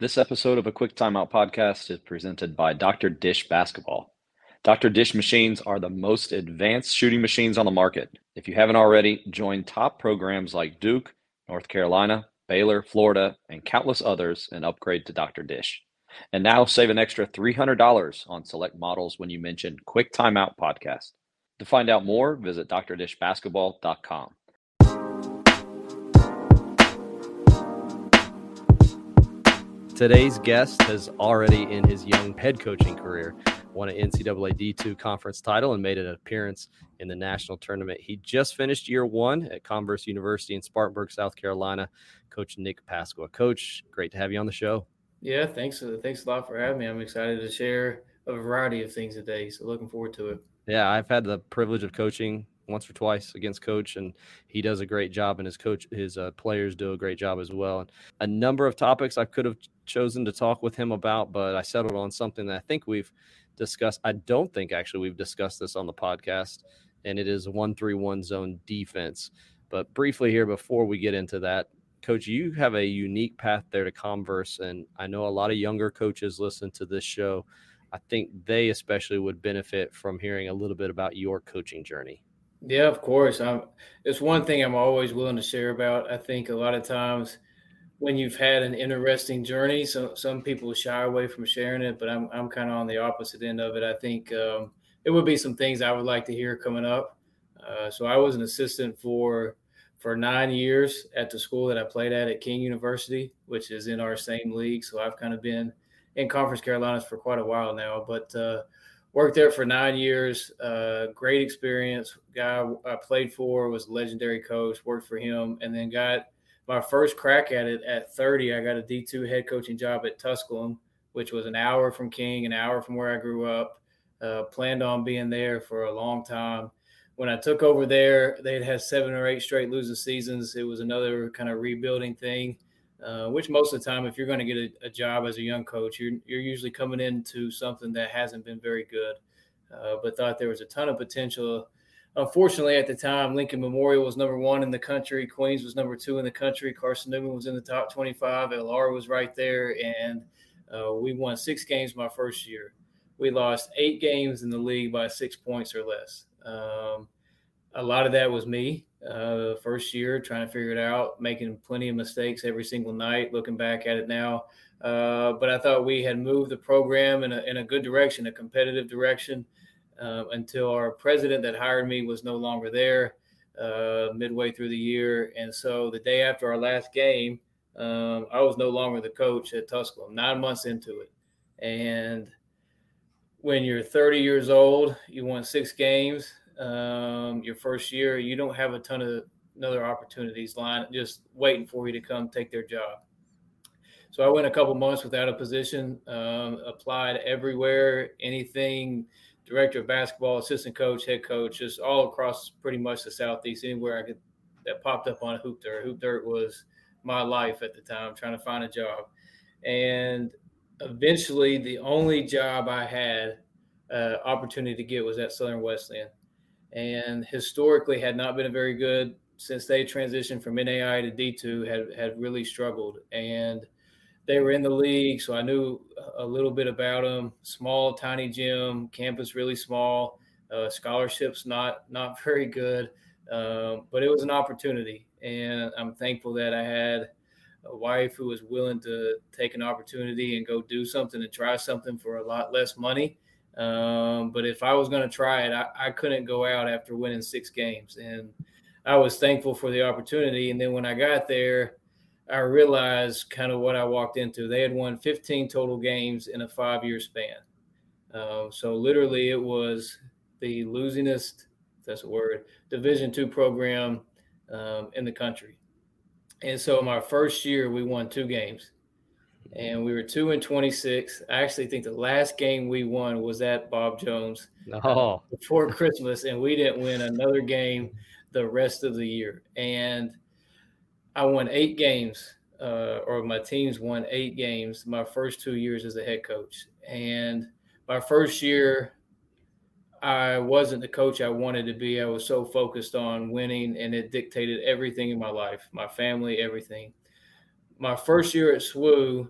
This episode of a Quick Timeout podcast is presented by Dr. Dish Basketball. Dr. Dish machines are the most advanced shooting machines on the market. If you haven't already, join top programs like Duke, North Carolina, Baylor, Florida, and countless others and upgrade to Dr. Dish. And now save an extra $300 on select models when you mention Quick Timeout Podcast. To find out more, visit drdishbasketball.com. Today's guest has already in his young head coaching career won an NCAA D2 conference title and made an appearance in the national tournament. He just finished year one at Converse University in Spartanburg, South Carolina. Coach Nick Pasqua. Coach, great to have you on the show. Yeah, thanks. Uh, thanks a lot for having me. I'm excited to share a variety of things today. So looking forward to it. Yeah, I've had the privilege of coaching once or twice against coach and he does a great job and his coach his uh, players do a great job as well and a number of topics i could have chosen to talk with him about but i settled on something that i think we've discussed i don't think actually we've discussed this on the podcast and it is 131 zone defense but briefly here before we get into that coach you have a unique path there to converse and i know a lot of younger coaches listen to this show I think they especially would benefit from hearing a little bit about your coaching journey. Yeah, of course. I'm, it's one thing I'm always willing to share about. I think a lot of times when you've had an interesting journey, so some people shy away from sharing it, but I'm I'm kind of on the opposite end of it. I think um, it would be some things I would like to hear coming up. Uh, so I was an assistant for for nine years at the school that I played at at King University, which is in our same league. So I've kind of been in Conference Carolinas for quite a while now, but uh, worked there for nine years. Uh, great experience. Guy I played for was a legendary coach. Worked for him, and then got my first crack at it at 30. I got a D2 head coaching job at Tusculum, which was an hour from King, an hour from where I grew up. Uh, planned on being there for a long time. When I took over there, they'd had seven or eight straight losing seasons. It was another kind of rebuilding thing. Uh, which most of the time, if you're going to get a, a, job as a young coach, you're, you're usually coming into something that hasn't been very good, uh, but thought there was a ton of potential. Unfortunately, at the time, Lincoln Memorial was number one in the country, Queens was number two in the country, Carson Newman was in the top 25, LR was right there, and uh, we won six games my first year. We lost eight games in the league by six points or less. Um, a lot of that was me uh, first year trying to figure it out, making plenty of mistakes every single night. Looking back at it now, uh, but I thought we had moved the program in a, in a good direction, a competitive direction, uh, until our president that hired me was no longer there uh, midway through the year. And so the day after our last game, um, I was no longer the coach at Tusculum. Nine months into it, and when you're 30 years old, you won six games um, your first year, you don't have a ton of other opportunities line just waiting for you to come take their job. So I went a couple months without a position, um, applied everywhere, anything, director of basketball, assistant coach, head coach, just all across pretty much the southeast, anywhere I could that popped up on Hoop Dirt. Hoop Dirt was my life at the time, trying to find a job, and eventually the only job I had uh, opportunity to get was at Southern Wesleyan. And historically had not been a very good since they transitioned from NAI to D2 had had really struggled. And they were in the league so I knew a little bit about them small tiny gym campus really small uh, scholarships not not very good um, but it was an opportunity and I'm thankful that I had a wife who was willing to take an opportunity and go do something and try something for a lot less money um, but if I was going to try it, I, I couldn't go out after winning six games. And I was thankful for the opportunity. And then when I got there, I realized kind of what I walked into. They had won 15 total games in a five year span. Uh, so literally, it was the losingest, that's a word, Division two program um, in the country. And so in my first year, we won two games and we were two and 26. I actually think the last game we won was at Bob Jones oh. before Christmas, and we didn't win another game the rest of the year. And I won eight games, uh, or my teams won eight games my first two years as a head coach. And my first year, I wasn't the coach I wanted to be. I was so focused on winning, and it dictated everything in my life, my family, everything. My first year at SWU,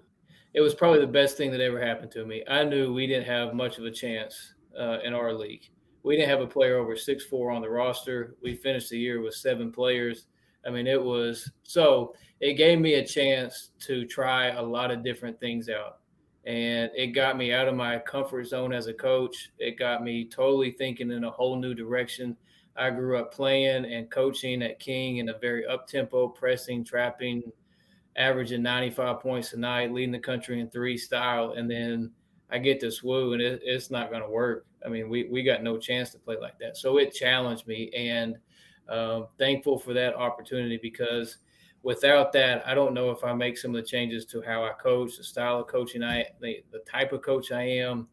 it was probably the best thing that ever happened to me. I knew we didn't have much of a chance uh, in our league. We didn't have a player over six four on the roster. We finished the year with seven players. I mean, it was so it gave me a chance to try a lot of different things out. And it got me out of my comfort zone as a coach. It got me totally thinking in a whole new direction. I grew up playing and coaching at King in a very up tempo, pressing, trapping, averaging 95 points a night, leading the country in three style. And then I get this woo and it, it's not going to work. I mean, we, we got no chance to play like that. So it challenged me and uh, thankful for that opportunity because without that, I don't know if I make some of the changes to how I coach, the style of coaching I, the, the type of coach I am,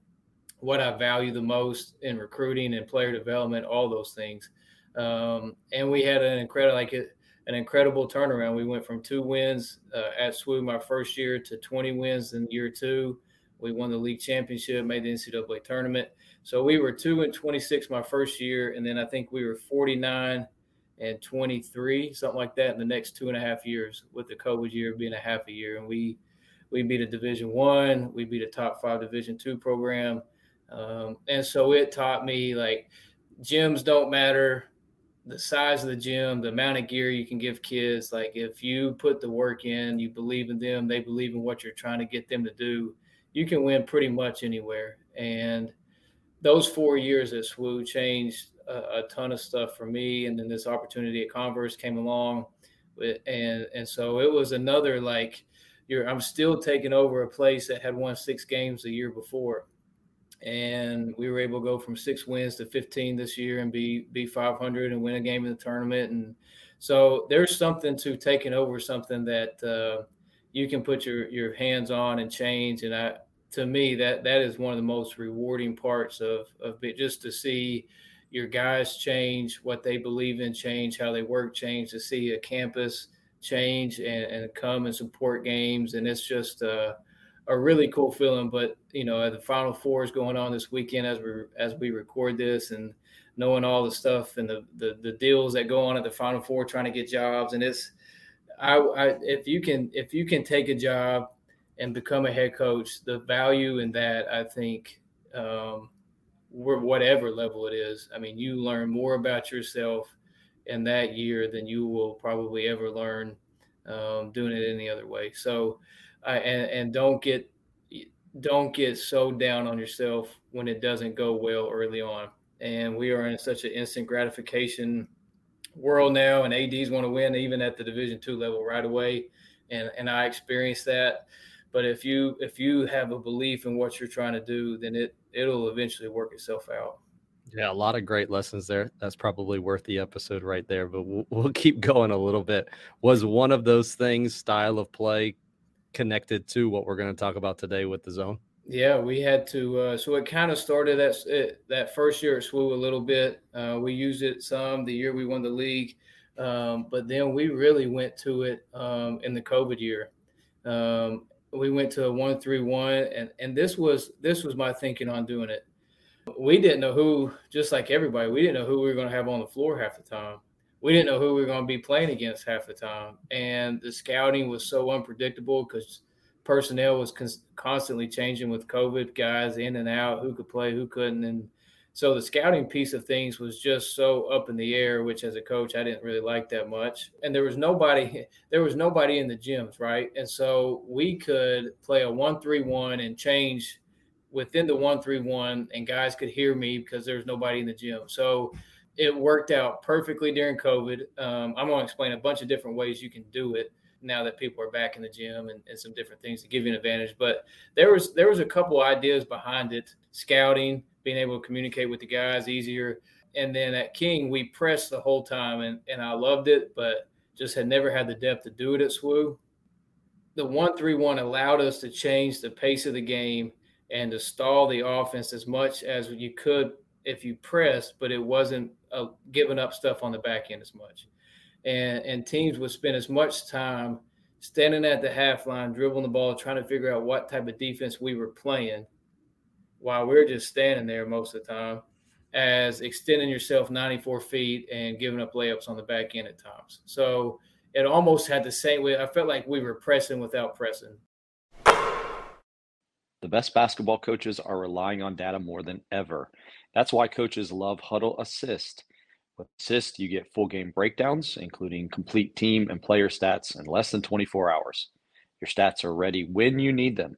what I value the most in recruiting and player development, all those things. Um, and we had an incredible, like an incredible turnaround. We went from two wins uh, at SWU my first year to 20 wins in year two. We won the league championship, made the NCAA tournament. So we were two and 26 my first year, and then I think we were 49 and 23, something like that, in the next two and a half years, with the COVID year being a half a year. And we we beat a Division One, we beat a top five Division Two program, um, and so it taught me like gyms don't matter the size of the gym, the amount of gear you can give kids. Like if you put the work in, you believe in them, they believe in what you're trying to get them to do, you can win pretty much anywhere. And those four years at SWU changed a, a ton of stuff for me. And then this opportunity at Converse came along, with, and and so it was another like, you're I'm still taking over a place that had won six games the year before. And we were able to go from six wins to 15 this year and be be 500 and win a game in the tournament. And so there's something to taking over something that uh, you can put your your hands on and change. And I to me that that is one of the most rewarding parts of of it, just to see your guys change what they believe in change how they work change to see a campus change and, and come and support games and it's just uh, a really cool feeling. But you know, the Final Four is going on this weekend as we as we record this, and knowing all the stuff and the, the the deals that go on at the Final Four, trying to get jobs, and it's I, I if you can if you can take a job and become a head coach, the value in that I think. Um, whatever level it is. I mean, you learn more about yourself in that year than you will probably ever learn um, doing it any other way. So uh, and and don't get don't get so down on yourself when it doesn't go well early on. And we are in such an instant gratification world now, and ads want to win even at the Division two level right away, and and I experienced that. But if you if you have a belief in what you're trying to do, then it it'll eventually work itself out. Yeah, a lot of great lessons there. That's probably worth the episode right there. But we'll, we'll keep going a little bit. Was one of those things style of play connected to what we're going to talk about today with the zone? Yeah, we had to. Uh, so it kind of started that it, that first year at SWU a little bit. Uh, we used it some the year we won the league, um, but then we really went to it um, in the COVID year. Um, we went to a one three one, and and this was this was my thinking on doing it. We didn't know who, just like everybody, we didn't know who we were going to have on the floor half the time we didn't know who we were going to be playing against half the time. And the scouting was so unpredictable because personnel was con- constantly changing with COVID, guys in and out, who could play, who couldn't. And so the scouting piece of things was just so up in the air, which as a coach, I didn't really like that much. And there was nobody, there was nobody in the gyms, right? And so we could play a one three one and change within the one three one, and guys could hear me because there was nobody in the gym. So it worked out perfectly during COVID. Um, I'm going to explain a bunch of different ways you can do it now that people are back in the gym and, and, some different things to give you an advantage. But there was there was a couple ideas behind it: scouting, being able to communicate with the guys easier, and then at King we pressed the whole time, and and I loved it, but just had never had the depth to do it at SWU. The one three one allowed us to change the pace of the game and to stall the offense as much as you could if you pressed, but it wasn't uh, giving up stuff on the back end as much. And and teams would spend as much time standing at the half line, dribbling the ball, trying to figure out what type of defense we were playing, while we we're just standing there most of the time, as extending yourself 94 feet and giving up layups on the back end at times. So it almost had the same way. I felt like we were pressing without pressing. The best basketball coaches are relying on data more than ever. That's why coaches love Hudl Assist. With Assist, you get full game breakdowns, including complete team and player stats in less than 24 hours. Your stats are ready when you need them.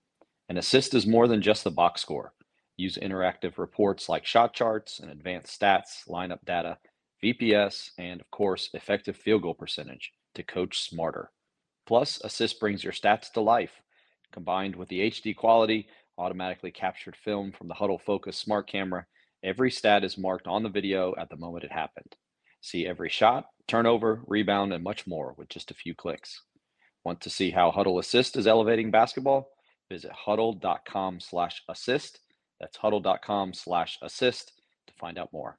And Assist is more than just the box score. Use interactive reports like shot charts and advanced stats, lineup data, VPS, and of course, effective field goal percentage to coach smarter. Plus, Assist brings your stats to life. Combined with the HD quality, automatically captured film from the Hudl Focus smart camera, every stat is marked on the video at the moment it happened. See every shot, turnover, rebound, and much more with just a few clicks. Want to see how Hudl Assist is elevating basketball? Visit hudl.com slash assist. That's hudl.com slash assist to find out more.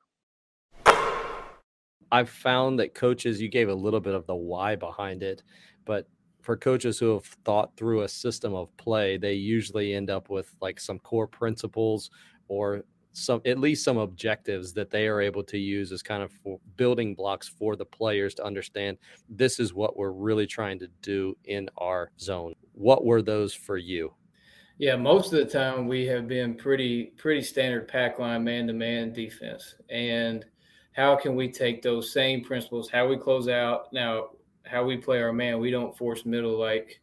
I've found that coaches, you gave a little bit of the why behind it, but for coaches who have thought through a system of play, they usually end up with like some core principles or some at least some objectives that they are able to use as kind of building blocks for the players to understand this is what we're really trying to do in our zone. What were those for you? Yeah, most of the time we have been pretty pretty standard pack line man to man defense. And how can we take those same principles, how we close out now, how we play our man, we don't force middle like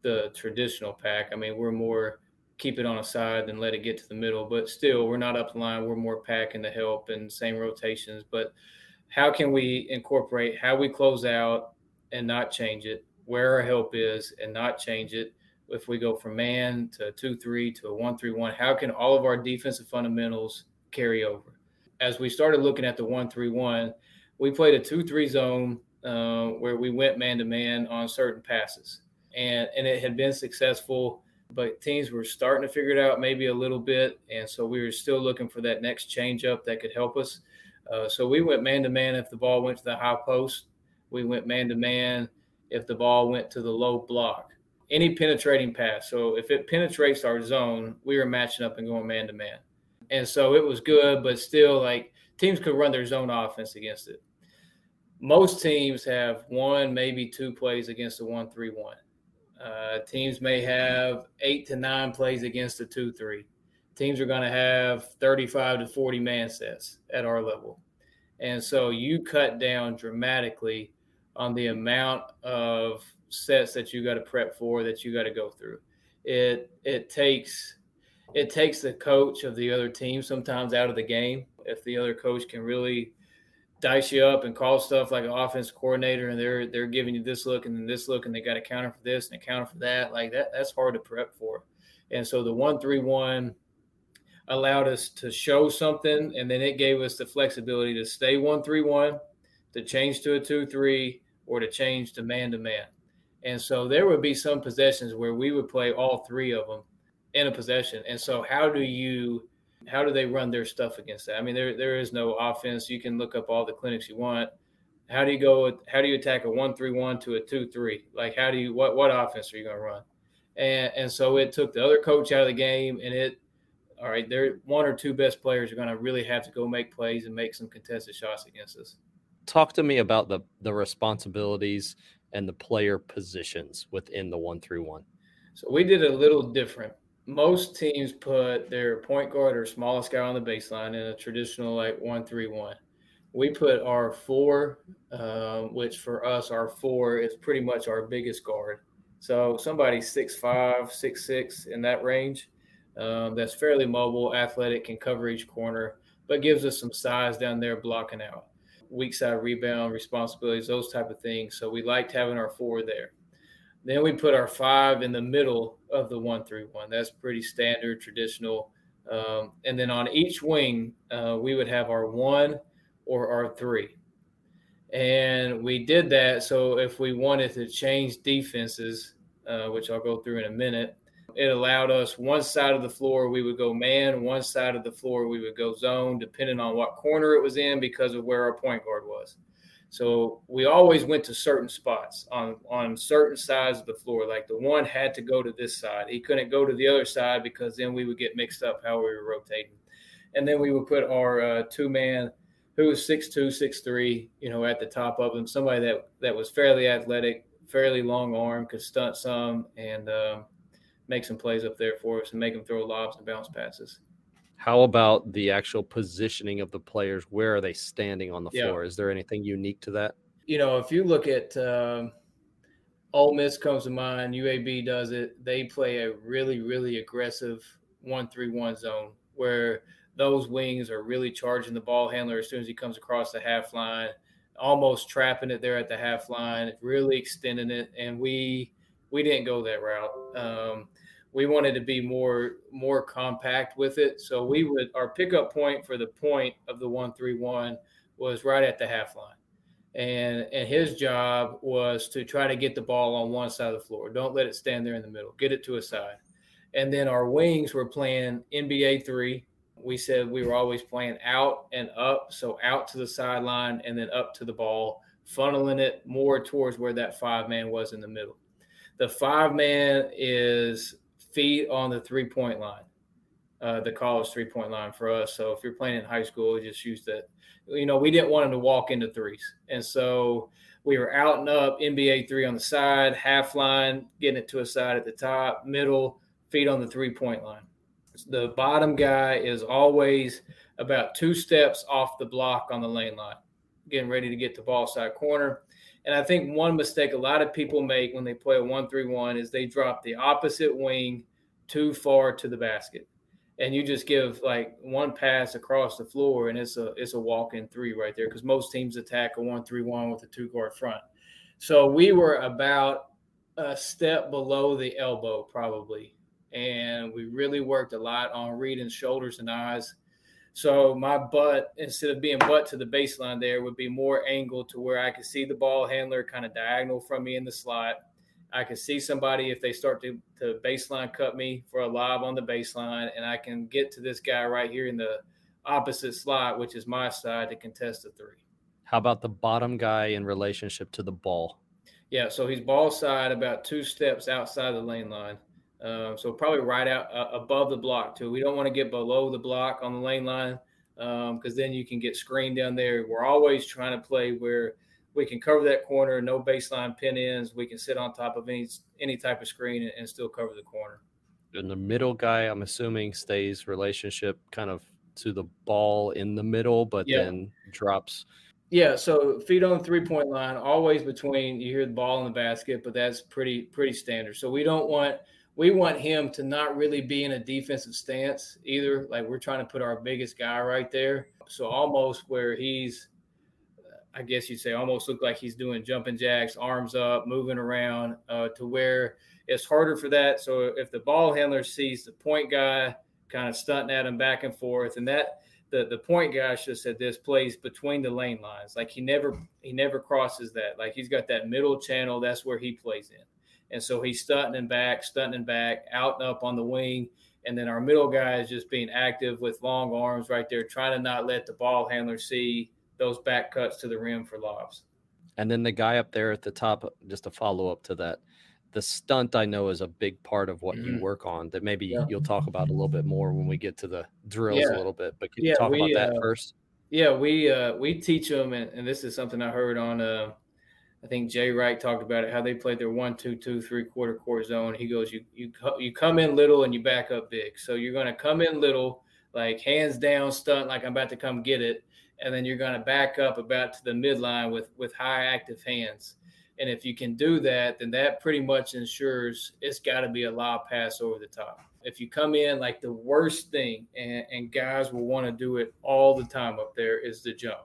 the traditional pack. I mean, we're more keep it on a side than let it get to the middle. But still, we're not up the line. We're more packing the help and same rotations. But how can we incorporate how we close out and not change it, where our help is and not change it? If we go from man to a 2 3 to a 1 3 1, how can all of our defensive fundamentals carry over? As we started looking at the 1 3 1, we played a 2 3 zone uh, where we went man to man on certain passes. And, and it had been successful but teams were starting to figure it out maybe a little bit. And so we were still looking for that next change up that could help us. Uh, so we went man to man if the ball went to the high post. We went man to man if the ball went to the low block. Any penetrating pass. So if it penetrates our zone, we were matching up and going man to man. And so it was good, but still, like teams could run their zone offense against it. Most teams have one, maybe two plays against the one three one. Uh, teams may have eight to nine plays against the two three. Teams are going to have 35 to 40 man sets at our level. And so you cut down dramatically on the amount of sets that you got to prep for that you got to go through. It it takes it takes the coach of the other team sometimes out of the game. If the other coach can really dice you up and call stuff like an offense coordinator and they're they're giving you this look and then this look and they got a counter for this and a counter for that like that that's hard to prep for. And so the one three one allowed us to show something and then it gave us the flexibility to stay one three one to change to a two three or to change to man to man and so there would be some possessions where we would play all three of them in a possession and so how do you how do they run their stuff against that? I mean, there there is no offense. You can look up all the clinics you want. How do you go? How do you attack a one three one to a two three? Like, how do you what what offense are you going to run? And and so it took the other coach out of the game, and it all right. There one or two best players are going to really have to go make plays and make some contested shots against us. Talk to me about the the responsibilities and the player positions within the one through one. So we did a little different most teams put their point guard or smallest guy on the baseline in a traditional like one three one. We put our four, uh, which for us our four is pretty much our biggest guard. So somebody six five, six six in that range, um, that's fairly mobile, athletic, can cover each corner, but gives us some size down there blocking out, weak side rebound responsibilities, those type of things. So we liked having our four there. Then we put our five in the middle of the one three one. That's pretty standard, traditional. Um, and then on each wing, uh, we would have our one or our three. And we did that so if we wanted to change defenses, uh, which I'll go through in a minute, it allowed us one side of the floor we would go man, one side of the floor we would go zone, depending on what corner it was in because of where our point guard was. So we always went to certain spots on on certain sides of the floor. Like the one had to go to this side. He couldn't go to the other side because then we would get mixed up how we were rotating. And then we would put our uh, two man who was six two, six three, you know, at the top of him. Somebody that that was fairly athletic, fairly long arm, could stunt some, and um, make some plays up there for us and make them throw lobs and bounce passes. How about the actual positioning of the players? Where are they standing on the Yeah. floor? Is there anything unique to that? You know, if you look at um, Ole Miss comes to mind, UAB does it. They play a really, really aggressive one-three-one zone where those wings are really charging the ball handler as soon as he comes across the half line, almost trapping it there at the half line, really extending it. And we we didn't go that route. Um, we wanted to be more more compact with it. So we would our pickup point for the point of the one three one was right at the half line. And and his job was to try to get the ball on one side of the floor. Don't let it stand there in the middle. Get it to a side. And then our wings were playing NBA three. We said we were always playing out and up. So out to the sideline and then up to the ball, funneling it more towards where that five man was in the middle. The five man is feet on the three point line, uh, the college three point line for us. So if you're playing in high school, we just use that. You know, we didn't want him to walk into threes. And so we were out and up, NBA three on the side, half line, getting it to a side at the top, middle, feet on the three point line. The bottom guy is always about two steps off the block on the lane line, getting ready to get the ball side corner. And I think one mistake a lot of people make when they play a one-three-one is they drop the opposite wing too far to the basket, and you just give like one pass across the floor, and it's a it's a walk-in three right there because most teams attack a one-three-one with a two-guard front. So we were about a step below the elbow probably, and we really worked a lot on reading shoulders and eyes. So my butt, instead of being butt to the baseline there, would be more angled to where I could see the ball handler kind of diagonal from me in the slot. I could see somebody if they start to, to baseline cut me for a lob on the baseline, and I can get to this guy right here in the opposite slot, which is my side, to contest the three. How about the bottom guy in relationship to the ball? Yeah, so he's ball side about two steps outside the lane line. Um, so probably right out uh, above the block too. We don't want to get below the block on the lane line because um, then you can get screened down there. We're always trying to play where we can cover that corner, no baseline pin ins. We can sit on top of any any type of screen and, and still cover the corner. And the middle guy, I'm assuming, stays relationship kind of to the ball in the middle, but Yeah. then drops. Yeah, so feet on three point line, always between you hear the ball in the basket, but that's pretty pretty standard. So we don't want we want him to not really be in a defensive stance either. Like we're trying to put our biggest guy right there. So almost where he's I guess you'd say almost look like he's doing jumping jacks, arms up, moving around, uh, to where it's harder for that. So if the ball handler sees the point guy kind of stunting at him back and forth, and that the the point guy should have said this plays between the lane lines. Like he never he never crosses that. Like he's got that middle channel. That's where he plays in. And so he's stunting back, stunting back, out and up on the wing. And then our middle guy is just being active with long arms right there, trying to not let the ball handler see those back cuts to the rim for lobs. And then the guy up there at the top, just a follow up to that. The stunt I know is a big part of what you Mhm. work on that maybe Yeah. you'll talk about a little bit more when we get to the drills Yeah. a little bit. But can Yeah, you talk we, about that uh, first? Yeah, we uh, we teach them, and, and this is something I heard on. Uh, I think Jay Wright talked about it. How they played their one, two, two, three quarter court zone. He goes, you you you come in little and you back up big. So you're going to come in little, like hands down, stunt, like I'm about to come get it, and then you're going to back up about to the midline with with high active hands. And if you can do that, then that pretty much ensures it's got to be a lob pass over the top. If you come in like the worst thing, and, and guys will want to do it all the time up there, is the jump.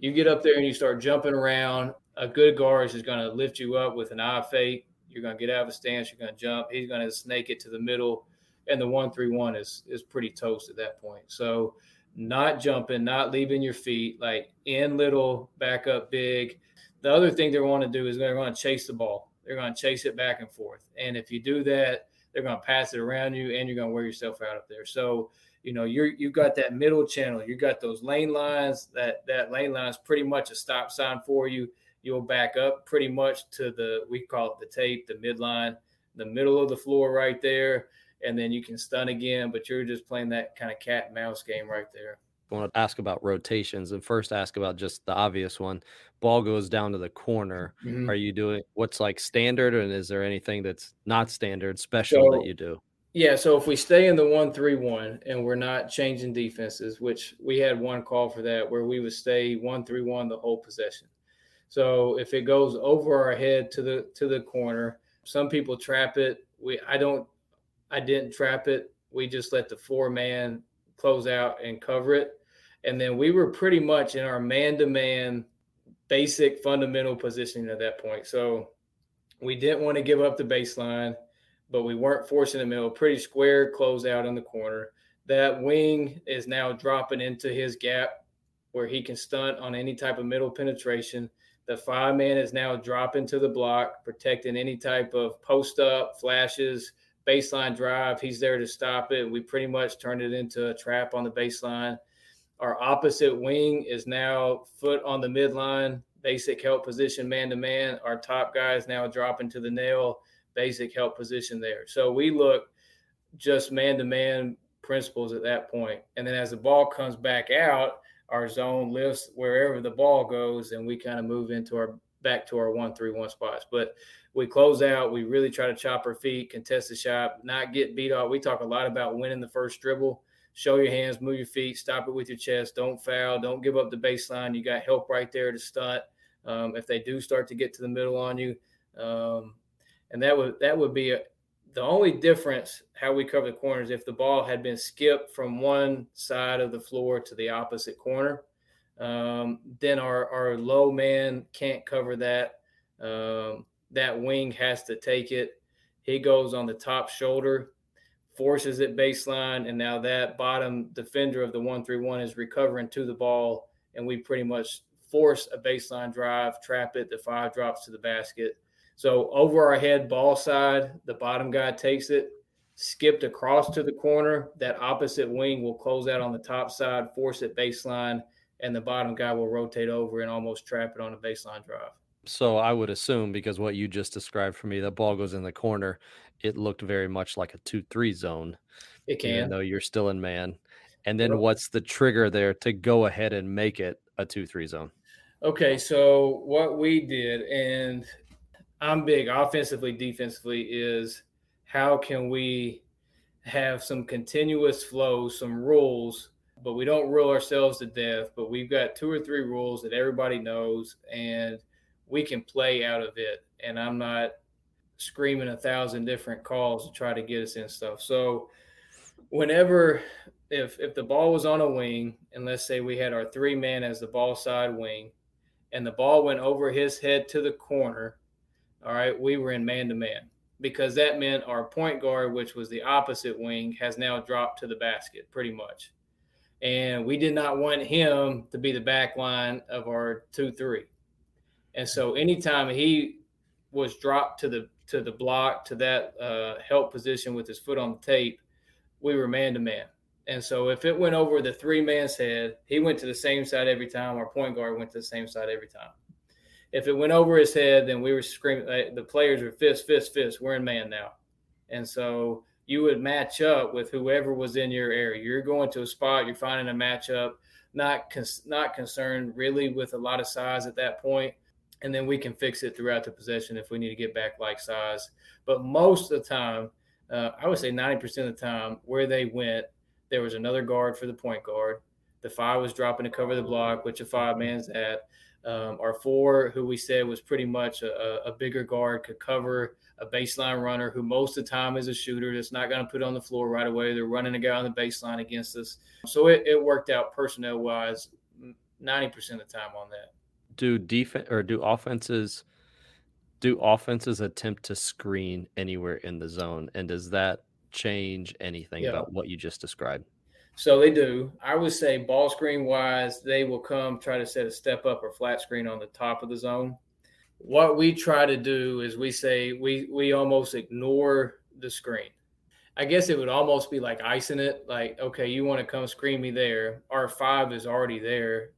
You get up there and you start jumping around. A good guard is going to lift you up with an eye fake. You're going to get out of the stance. You're going to jump. He's going to snake it to the middle, and the one three one is is pretty toast at that point. So not jumping, not leaving your feet, like in little, back up big. The other thing they want to do is they're going to chase the ball. They're going to chase it back and forth. And if you do that, they're going to pass it around you and you're going to wear yourself out up there. So, you know, you're you've got that middle channel. You got those lane lines. That that lane line is pretty much a stop sign for you. You'll back up pretty much to the we call it the tape, the midline, the middle of the floor right there, and then you can stun again. But you're just playing that kind of cat and mouse game right there. I want to ask about rotations and first ask about just the obvious one. Ball goes down to the corner. Mm-hmm. Are you doing what's like standard, and is there anything that's not standard, special so, that you do? Yeah, so if we stay in the one three one and we're not changing defenses, which we had one call for that, where we would stay one three one the whole possession. So if it goes over our head to the to the corner, some people trap it. We I don't I didn't trap it. We just let the four man close out and cover it. And then we were pretty much in our man to man basic fundamental positioning at that point. So we didn't want to give up the baseline, but we weren't forcing the middle. Pretty square close out in the corner. That wing is now dropping into his gap where he can stunt on any type of middle penetration. The five man is now dropping to the block, protecting any type of post up, flashes, baseline drive. He's there to stop it. We pretty much turned it into a trap on the baseline. Our opposite wing is now foot on the midline, basic help position man to man. Our top guy is now dropping to the nail, basic help position there. So we look just man to man principles at that point. And then as the ball comes back out, our zone lifts wherever the ball goes, and we kind of move into our back to our one three one spots. But we close out. We really try to chop our feet, contest the shot, not get beat off. We talk a lot about winning the first dribble. Show your hands, move your feet, stop it with your chest. Don't foul. Don't give up the baseline. You got help right there to stunt. Um, if they do start to get to the middle on you, um, and that would that would be a, the only difference how we cover the corners if the ball had been skipped from one side of the floor to the opposite corner um, then our, our low man can't cover that. Um, that wing has to take it. He goes on the top shoulder forces it baseline and now that bottom defender of the 131 is recovering to the ball and we pretty much force a baseline drive trap it the five drops to the basket so over our head, ball side, the bottom guy takes it, skipped across to the corner. That opposite wing will close out on the top side, force it baseline, and the bottom guy will rotate over and almost trap it on a baseline drive. So I would assume because what you just described for me, the ball goes in the corner. It looked very much like a two-three zone. It can, even though you're still in man. And then what's the trigger there to go ahead and make it a two-three zone? Okay, so what we did, and I'm big offensively, defensively is how can we have some continuous flow, some rules, but we don't rule ourselves to death. But we've got two or three rules that everybody knows, and we can play out of it. And I'm not screaming a thousand different calls to try to get us in stuff. So whenever if if the ball was on a wing, and let's say we had our three man as the ball side wing, and the ball went over his head to the corner all right, we were in man to man because that meant our point guard, which was the opposite wing, has now dropped to the basket pretty much. And we did not want him to be the back line of our 2 3. And so anytime he was dropped to the to the block to that uh, help position with his foot on the tape, we were man to man. And so if it went over the three man's head, he went to the same side every time. Our point guard went to the same side every time. If it went over his head, then we were screaming. The players were fist, fist, fist. We're in man now, and so you would match up with whoever was in your area. You're going to a spot. You're finding a matchup. Not con- not concerned really with a lot of size at that point, and then we can fix it throughout the possession if we need to get back like size. But most of the time, uh, I would say 90% of the time, where they went, there was another guard for the point guard. The five was dropping to cover the block, which a five man's at. Um, our four, who we said was pretty much a, a, bigger guard, could cover a baseline runner who most of the time is a shooter that's not going to put on the floor right away. They're running a guy on the baseline against us. So it, it worked out personnel wise 90% of the time on that. Do defense or do offenses do offenses attempt to screen anywhere in the zone? And does that change anything yeah. about what you just described? So they do. I would say ball screen wise, they will come try to set a step up or flat screen on the top of the zone. What we try to do is we say we we almost ignore the screen. I guess it would almost be like icing it. Like, okay, you want to come screen me there. R five is already there,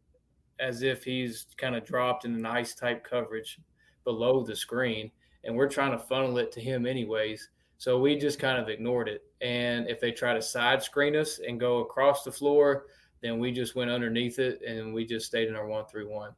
as if he's kind of dropped in an ice type coverage below the screen, and we're trying to funnel it to him anyways. So we just kind of ignored it. And if they try to side screen us and go across the floor, then we just went underneath it and we just stayed in our one three one.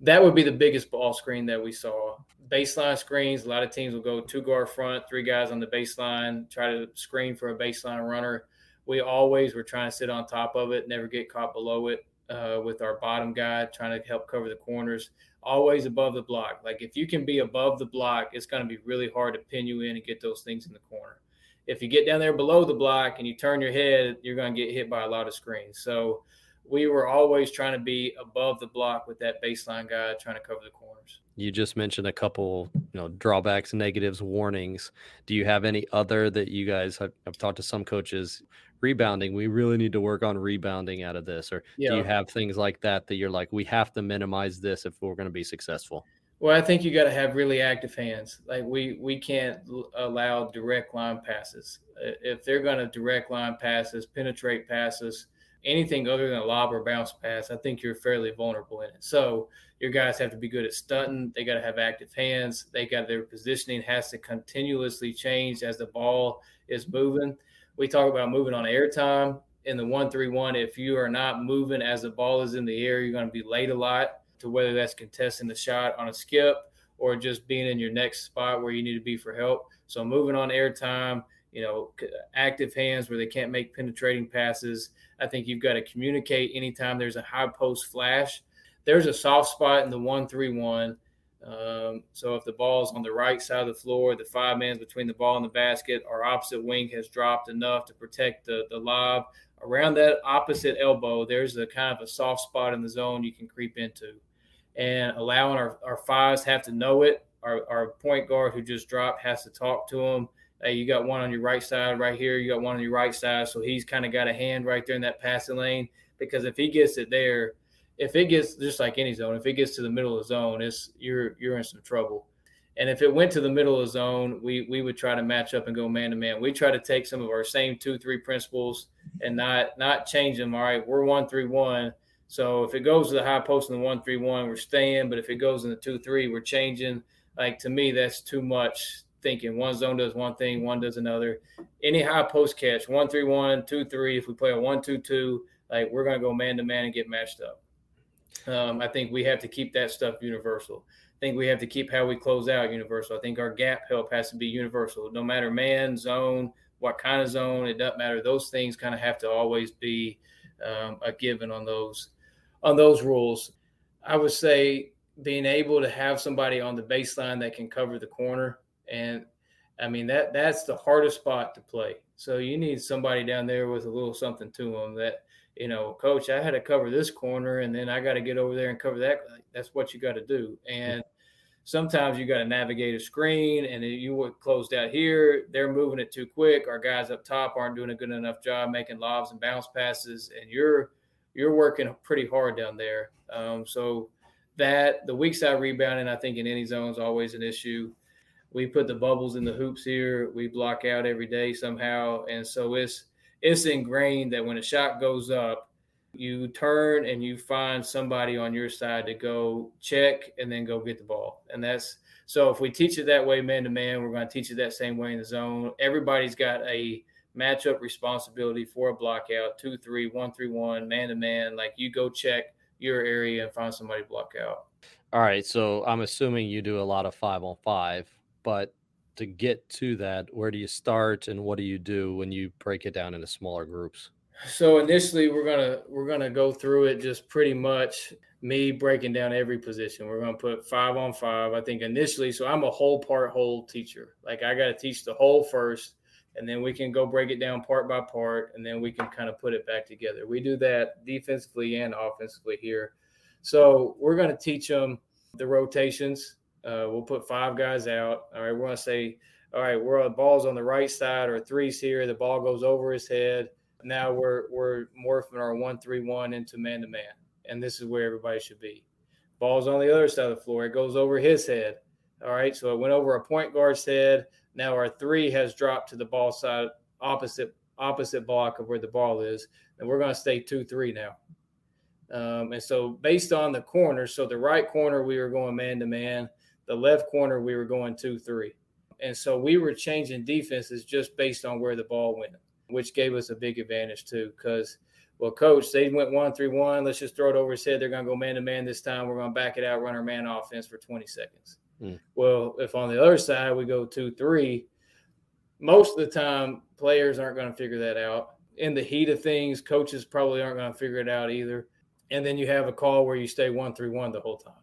That would be the biggest ball screen that we saw. Baseline screens, a lot of teams will go two guard front, three guys on the baseline, try to screen for a baseline runner. We always were trying to sit on top of it, never get caught below it uh, with our bottom guy, trying to help cover the corners. Always above the block. Like if you can be above the block, it's going to be really hard to pin you in and get those things in the corner if you get down there below the block and you turn your head, you're going to get hit by a lot of screens. So we were always trying to be above the block with that baseline guy trying to cover the corners. You just mentioned a couple, you know, drawbacks, negatives, warnings. Do you have any other that you guys have, have talked to some coaches rebounding? We really need to work on rebounding out of this, or yeah. do you have things like that that you're like, we have to minimize this if we're going to be successful? Well, I think you got to have really active hands. Like we we can't allow direct line passes. If they're going to direct line passes, penetrate passes, anything other than a lob or bounce pass, I think you're fairly vulnerable in it. So your guys have to be good at stunting. They got to have active hands. They got their positioning has to continuously change as the ball is moving. We talk about moving on airtime in the one three one. If you are not moving as the ball is in the air, you're going to be late a lot to whether that's contesting the shot on a skip or just being in your next spot where you need to be for help. So moving on airtime, you know, active hands where they can't make penetrating passes. I think you've got to communicate anytime there's a high post flash. There's a soft spot in the one three one. Um, so if the ball is on the right side of the floor, the five man between the ball and the basket, our opposite wing has dropped enough to protect the, the lob. Around that opposite elbow, there's a kind of a soft spot in the zone you can creep into and allowing our, our fives have to know it. Our, our point guard who just dropped has to talk to him. Hey, you got one on your right side right here. You got one on your right side. So he's kind of got a hand right there in that passing lane because if he gets it there, if it gets just like any zone, if it gets to the middle of the zone, it's you're you're in some trouble. And if it went to the middle of the zone, we we would try to match up and go man to man. We try to take some of our same two three principles and not not change them. All right, we're one three one so if it goes to the high post in the one three one, we're staying. But if it goes in the two three, we're changing. Like to me, that's too much thinking. One zone does one thing, one does another. Any high post catch, one three one, two three. If we play a one two two, like we're gonna go man to man and get matched up. Um, I think we have to keep that stuff universal. I think we have to keep how we close out universal. I think our gap help has to be universal. No matter man, zone, what kind of zone, it doesn't matter. Those things kind of have to always be um, a given on those on those rules. I would say being able to have somebody on the baseline that can cover the corner and I mean that that's the hardest spot to play. So you need somebody down there with a little something to them that you know, coach, I had to cover this corner and then I got to get over there and cover that. That's what you got to do. And sometimes you got to navigate a screen and you were closed out here. They're moving it too quick. Our guys up top aren't doing a good enough job making lobs and bounce passes. And you're you're working pretty hard down there. Um, so that the weak side rebounding, I think in any zone is always an issue. We put the bubbles in the hoops here. We block out every day somehow, and so it's it's ingrained that when a shot goes up, you turn and you find somebody on your side to go check and then go get the ball. And that's so if we teach it that way man to man, we're going to teach it that same way in the zone. Everybody's got a matchup responsibility for a block out, two, three, one, three, one, man to man. Like you go check your area and find somebody block out. All right. So I'm assuming you do a lot of five on five, but to get to that, where do you start and what do you do when you break it down into smaller groups? So initially we're gonna we're gonna go through it just pretty much me breaking down every position. We're gonna put five on five. I think initially, so I'm a whole part whole teacher. Like I gotta teach the whole first and then we can go break it down part by part, and then we can kind of put it back together. We do that defensively and offensively here. So we're going to teach them the rotations. Uh, we'll put five guys out. All right, we're to say, all right, we're balls on the right side or threes here. The ball goes over his head. Now we're we're morphing our one three one into man to man, and this is where everybody should be. Ball's on the other side of the floor. It goes over his head. All right, so it went over a point guard's head. Now our three has dropped to the ball side opposite opposite block of where the ball is, and we're going to stay two three now. Um, and so based on the corner, so the right corner we were going man to man, the left corner we were going two three, and so we were changing defenses just based on where the ball went, which gave us a big advantage too because Well, coach, they went one three one. Let's just throw it over his head. They're going to go man to man this time. We're going to back it out, run our man offense for 20 seconds. Mm. Well, if on the other side we go two three, most of the time players aren't going to figure that out. In the heat of things, coaches probably aren't going to figure it out either. And then you have a call where you stay one three one the whole time.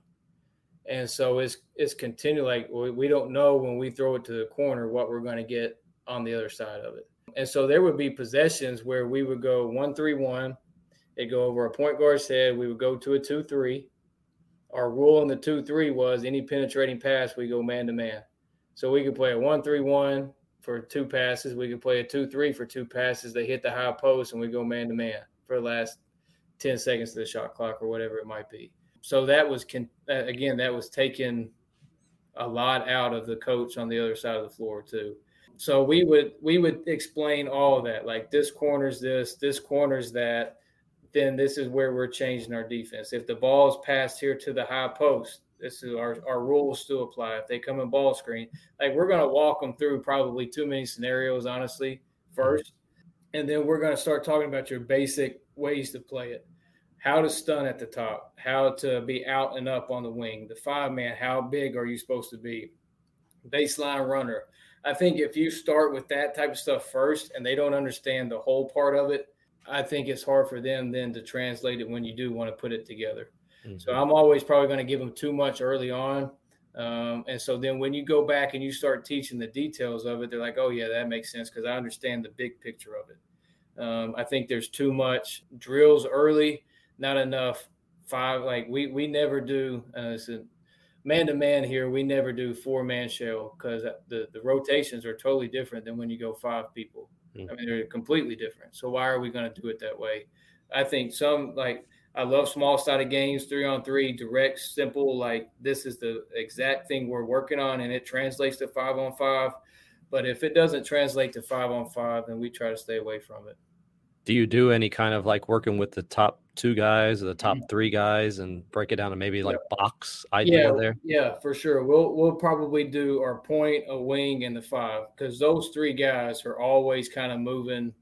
And so it's it's continually like we don't know when we throw it to the corner what we're going to get on the other side of it. And so there would be possessions where we would go one three one, it go over a point guard's head. We would go to a two three. Our rule in the two three was any penetrating pass we go man to man. So we could play a one three one for two passes. We could play a two three for two passes. They hit the high post and we go man to man for the last ten seconds of the shot clock or whatever it might be. So that was uh, again that was taking a lot out of the coach on the other side of the floor too. So we would we would explain all of that like this corners this this corners that then this is where we're changing our defense. If the ball is passed here to the high post this is our, our rules still apply. If they come in ball screen like we're going to walk them through probably too many scenarios honestly first. And then we're going to start talking about your basic ways to play it how to stun at the top how to be out and up on the wing the five man how big are you supposed to be baseline runner I think if you start with that type of stuff first and they don't understand the whole part of it, I think it's hard for them then to translate it when you do want to put it together. Mm-hmm. So I'm always probably going to give them too much early on. Um, and so then when you go back and you start teaching the details of it, they're like, oh, yeah, that makes sense because I understand the big picture of it. Um, I think there's too much drills early, not enough five. Like we, we never do. Uh, man to man here, we never do four man shell because the, the rotations are totally different than when you go five people. Mm-hmm. I mean, they're completely different. So why are we going to do it that way? I think some like I love small sided games, three on three, direct, simple. Like this is the exact thing we're working on, and it translates to five on five. But if it doesn't translate to five on five, then we try to stay away from it do you do any kind of like working with the top two guys or the top mm-hmm. three guys and break it down to maybe like yeah. box idea yeah, there? Yeah, for sure. We'll we'll probably do our point, a wing, and the five because those three guys are always kind of moving.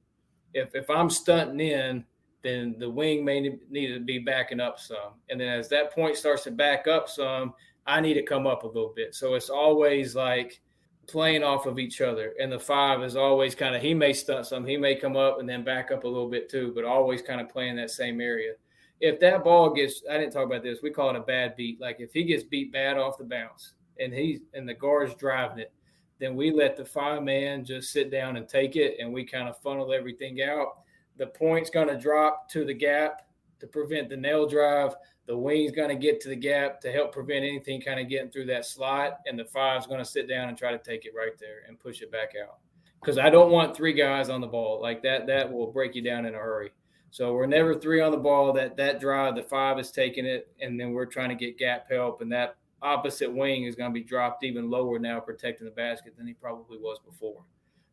If if I'm stunting in, then the wing may need to be backing up some, and then as that point starts to back up some, I need to come up a little bit. So it's always like playing off of each other. And the five is always kind of he may stunt some, he may come up and then back up a little bit too, but always kind of playing that same area. If that ball gets, I didn't talk about this. We call it a bad beat. Like if he gets beat bad off the bounce and he's and the guard's driving it, then we let the five man just sit down and take it, and we kind of funnel everything out. The point's going to drop to the gap to prevent the nail drive. The wing's going to get to the gap to help prevent anything kind of getting through that slot, and the five's going to sit down and try to take it right there and push it back out. Because I don't want three guys on the ball like that. That will break you down in a hurry. So we're never three on the ball. That that drive, the five is taking it, and then we're trying to get gap help, and that opposite wing is going to be dropped even lower now, protecting the basket than he probably was before.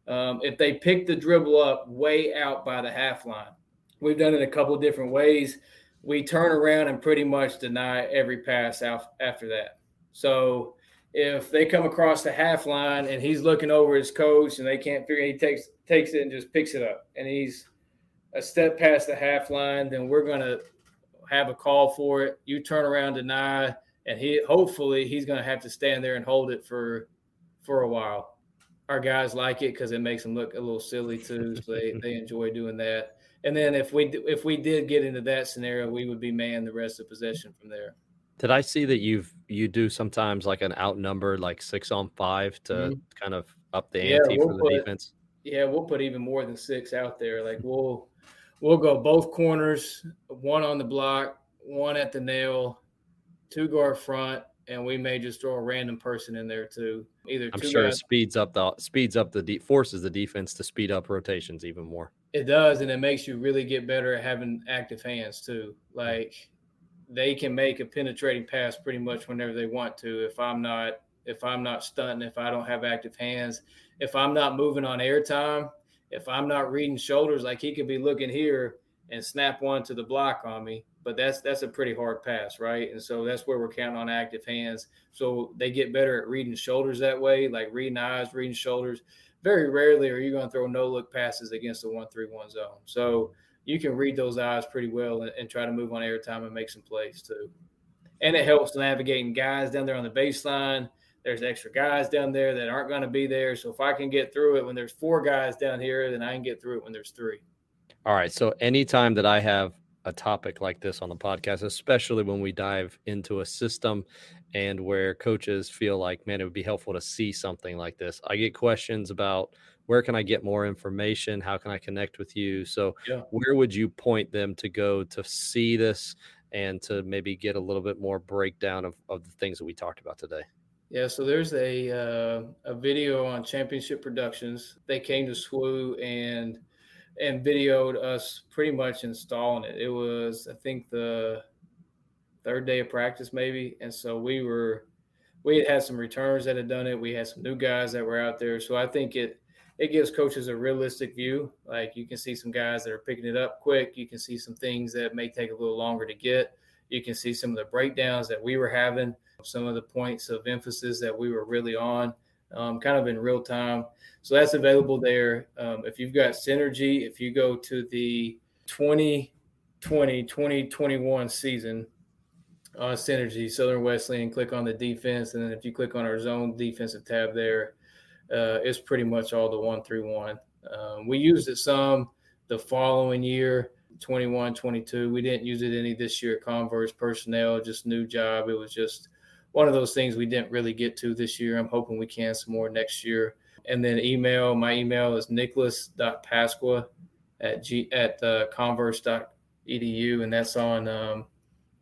Um, if they pick the dribble up way out by the half line, we've done it a couple different ways we turn around and pretty much deny every pass after that. So if they come across the half line and he's looking over his coach and they can't figure, he takes takes it and just picks it up, and he's a step past the half line, then we're gonna have a call for it. You turn around, deny, and he hopefully he's gonna have to stand there and hold it for for a while. Our guys like it because it makes them look a little silly too. So they, they enjoy doing that. And then if we if we did get into that scenario, we would be man the rest of possession from there. Did I see that you've you do sometimes like an outnumbered like six on five to mm-hmm. kind of up the ante yeah, we'll for the put, defense? Yeah, we'll put even more than six out there. Like we'll we'll go both corners, one on the block, one at the nail, two guard front, and we may just throw a random person in there too. Either I'm sure guys, it speeds up the speeds up the de- forces the defense to speed up rotations even more. It does, and it makes you really get better at having active hands too. Like they can make a penetrating pass pretty much whenever they want to. If I'm not if I'm not stunting, if I don't have active hands, if I'm not moving on airtime, if I'm not reading shoulders, like he could be looking here and snap one to the block on me. But that's that's a pretty hard pass, right? And so that's where we're counting on active hands. So they get better at reading shoulders that way, like reading eyes, reading shoulders very rarely are you going to throw no look passes against the one three one zone. So you can read those eyes pretty well and, and try to move on airtime and make some plays too. And it helps navigating guys down there on the baseline. There's extra guys down there that aren't going to be there. So if I can get through it when there's four guys down here, then I can get through it when there's three. All right. So anytime that I have a topic like this on the podcast, especially when we dive into a system and where coaches feel like, man, it would be helpful to see something like this. I get questions about where can I get more information? How can I connect with you? So, yeah. where would you point them to go to see this and to maybe get a little bit more breakdown of, of the things that we talked about today? Yeah, so there's a uh, a video on Championship Productions. They came to SWU and and videoed us pretty much installing it. It was, I think, the third day of practice, maybe. And so we were, we had had some returns that had done it. We had some new guys that were out there. So I think it, it gives coaches a realistic view. Like you can see some guys that are picking it up quick. You can see some things that may take a little longer to get. You can see some of the breakdowns that we were having, some of the points of emphasis that we were really on um, kind of in real time. So that's available there. Um, if you've got Synergy, if you go to the 2020 2021 season on uh, Synergy, Southern Wesleyan, click on the defense. And then if you click on our zone defensive tab there, uh, it's pretty much all the one three one. Um, we used it some the following year. 21 22 we didn't use it any this year at converse personnel just new job it was just one of those things we didn't really get to this year. I'm hoping we can some more next year. And then email, my email is nicholas.pasqua at g at uh, converse.edu. And that's on, um,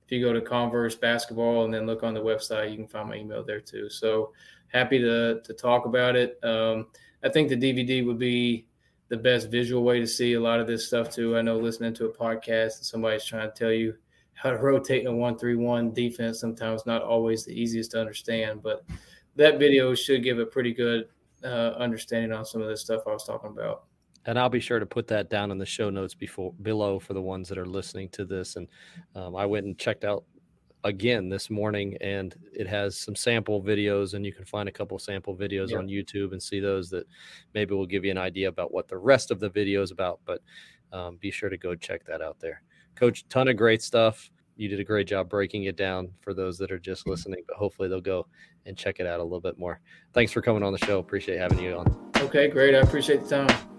if you go to Converse basketball and then look on the website, you can find my email there too. So happy to, to talk about it. Um, I think the DVD would be the best visual way to see a lot of this stuff too. I know listening to a podcast and somebody's trying to tell you how to rotate in a one three one defense sometimes not always the easiest to understand, but that video should give a pretty good uh, understanding on some of the stuff I was talking about. And I'll be sure to put that down in the show notes before below for the ones that are listening to this. And um, I went and checked out again this morning, and it has some sample videos, and you can find a couple sample videos yeah. on YouTube and see those that maybe will give you an idea about what the rest of the video is about. But um, be sure to go check that out there. Coach, ton of great stuff. You did a great job breaking it down for those that are just mm-hmm. listening, but hopefully they'll go and check it out a little bit more. Thanks for coming on the show. Appreciate having you on. Okay, great. I appreciate the time.